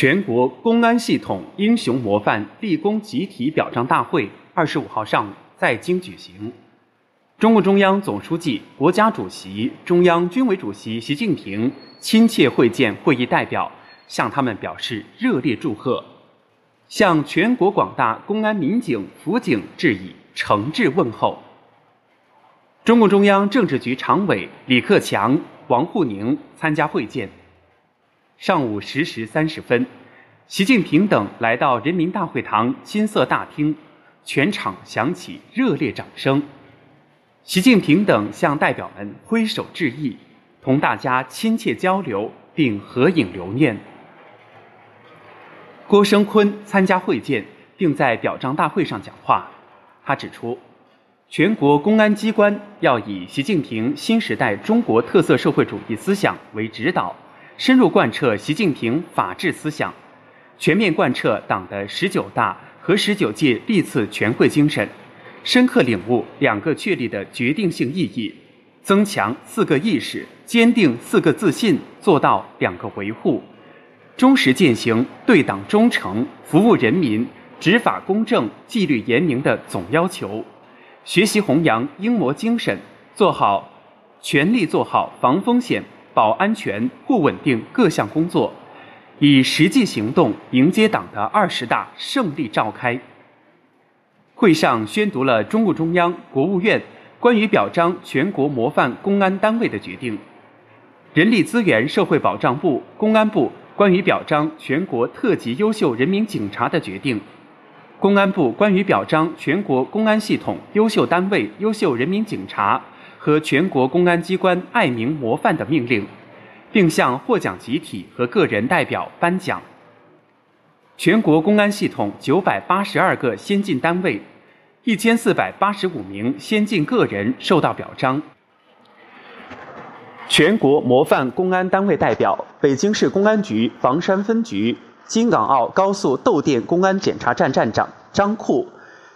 全国公安系统英雄模范立功集体表彰大会二十五号上午在京举行。中共中央总书记、国家主席、中央军委主席习近平亲切会见会议代表，向他们表示热烈祝贺，向全国广大公安民警、辅警致以诚挚问候。中共中央政治局常委李克强、王沪宁参加会见。上午十时三十分，习近平等来到人民大会堂金色大厅，全场响起热烈掌声。习近平等向代表们挥手致意，同大家亲切交流，并合影留念。郭声琨参加会见，并在表彰大会上讲话。他指出，全国公安机关要以习近平新时代中国特色社会主义思想为指导。深入贯彻习近平法治思想，全面贯彻党的十九大和十九届历次全会精神，深刻领悟“两个确立”的决定性意义，增强“四个意识”，坚定“四个自信”，做到“两个维护”，忠实践行对党忠诚、服务人民、执法公正、纪律严明的总要求，学习弘扬英模精神，做好全力做好防风险。保安全、护稳定各项工作，以实际行动迎接党的二十大胜利召开。会上宣读了中共中央、国务院关于表彰全国模范公安单位的决定，人力资源社会保障部、公安部关于表彰全国特级优秀人民警察的决定，公安部关于表彰全国公安系统优秀单位优秀人民警察。和全国公安机关爱民模范的命令，并向获奖集体和个人代表颁奖。全国公安系统九百八十二个先进单位，一千四百八十五名先进个人受到表彰。全国模范公安单位代表：北京市公安局房山分局京港澳高速窦店公安检查站站长张库；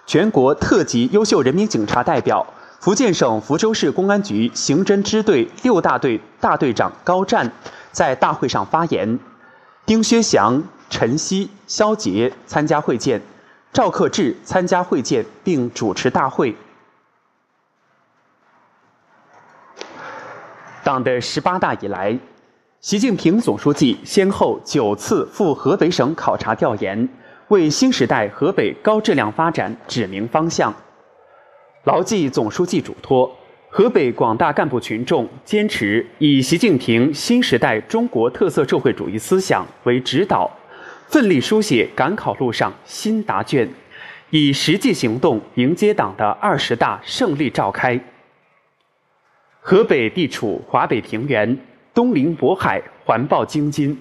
全国特级优秀人民警察代表。福建省福州市公安局刑侦支队六大队大队长高战在大会上发言，丁薛祥、陈曦、肖杰参加会见，赵克志参加会见并主持大会。党的十八大以来，习近平总书记先后九次赴河北省考察调研，为新时代河北高质量发展指明方向。牢记总书记嘱托，河北广大干部群众坚持以习近平新时代中国特色社会主义思想为指导，奋力书写赶考路上新答卷，以实际行动迎接党的二十大胜利召开。河北地处华北平原，东临渤海，环抱京津。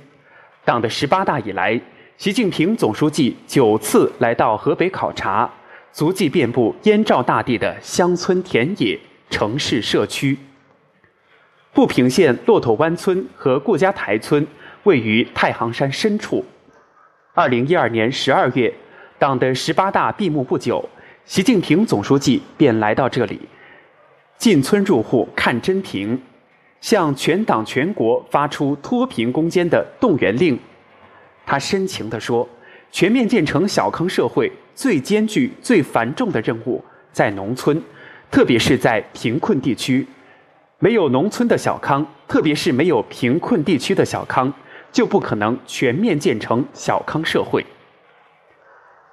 党的十八大以来，习近平总书记九次来到河北考察。足迹遍布燕赵大地的乡村田野、城市社区。步平县骆驼湾村和顾家台村位于太行山深处。二零一二年十二月，党的十八大闭幕不久，习近平总书记便来到这里，进村入户看真平，向全党全国发出脱贫攻坚的动员令。他深情地说：“全面建成小康社会。”最艰巨、最繁重的任务在农村，特别是在贫困地区。没有农村的小康，特别是没有贫困地区的小康，就不可能全面建成小康社会。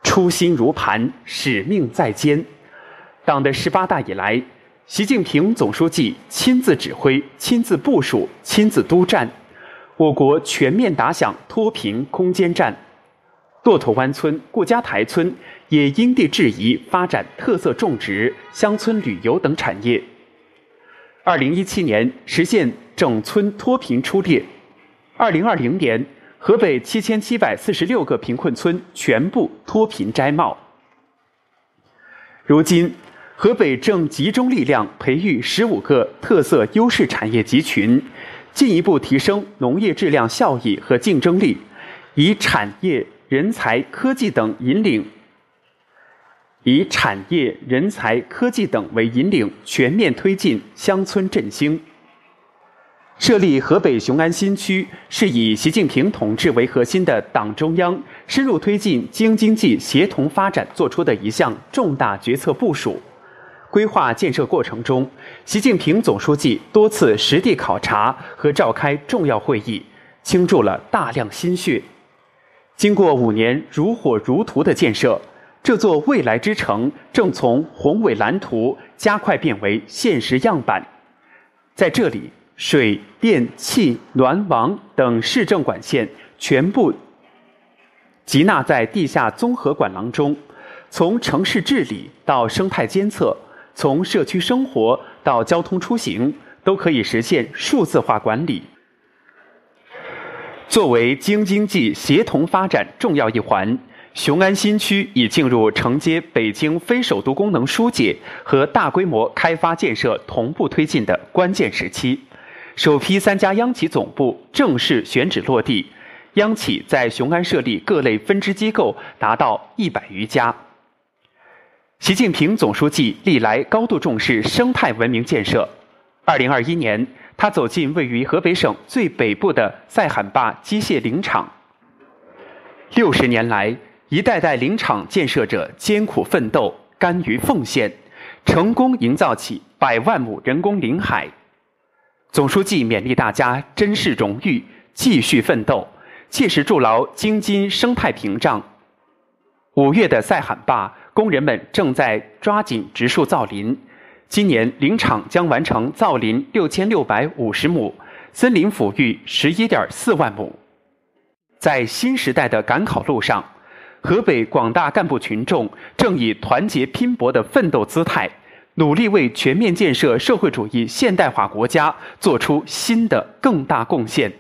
初心如磐，使命在肩。党的十八大以来，习近平总书记亲自指挥、亲自部署、亲自督战，我国全面打响脱贫攻坚战。骆驼湾村、顾家台村也因地制宜发展特色种植、乡村旅游等产业。二零一七年实现整村脱贫出列，二零二零年河北七千七百四十六个贫困村全部脱贫摘帽。如今，河北正集中力量培育十五个特色优势产业集群，进一步提升农业质量效益和竞争力，以产业。人才、科技等引领，以产业、人才、科技等为引领，全面推进乡村振兴。设立河北雄安新区，是以习近平同志为核心的党中央深入推进京津冀协同发展作出的一项重大决策部署。规划建设过程中，习近平总书记多次实地考察和召开重要会议，倾注了大量心血。经过五年如火如荼的建设，这座未来之城正从宏伟蓝图加快变为现实样板。在这里。水电气暖网等市政管线全部集纳在地下综合管廊中，从城市治理到生态监测，从社区生活到交通出行，都可以实现数字化管理。作为京津冀协同发展重要一环，雄安新区已进入承接北京非首都功能疏解和大规模开发建设同步推进的关键时期。首批三家央企总部正式选址落地，央企在雄安设立各类分支机构达到一百余家。习近平总书记历来高度重视生态文明建设。二零二一年，他走进位于河北省最北部的塞罕坝机械林场。六十年来，一代代林场建设者艰苦奋斗、甘于奉献，成功营造起百万亩人工林海。总书记勉励大家珍视荣誉，继续奋斗，切实筑牢京津生态屏障。五月的塞罕坝，工人们正在抓紧植树造林。今年林场将完成造林六千六百五十亩，森林抚育十一点四万亩。在新时代的赶考路上，河北广大干部群众正以团结拼搏的奋斗姿态。努力为全面建设社会主义现代化国家做出新的更大贡献。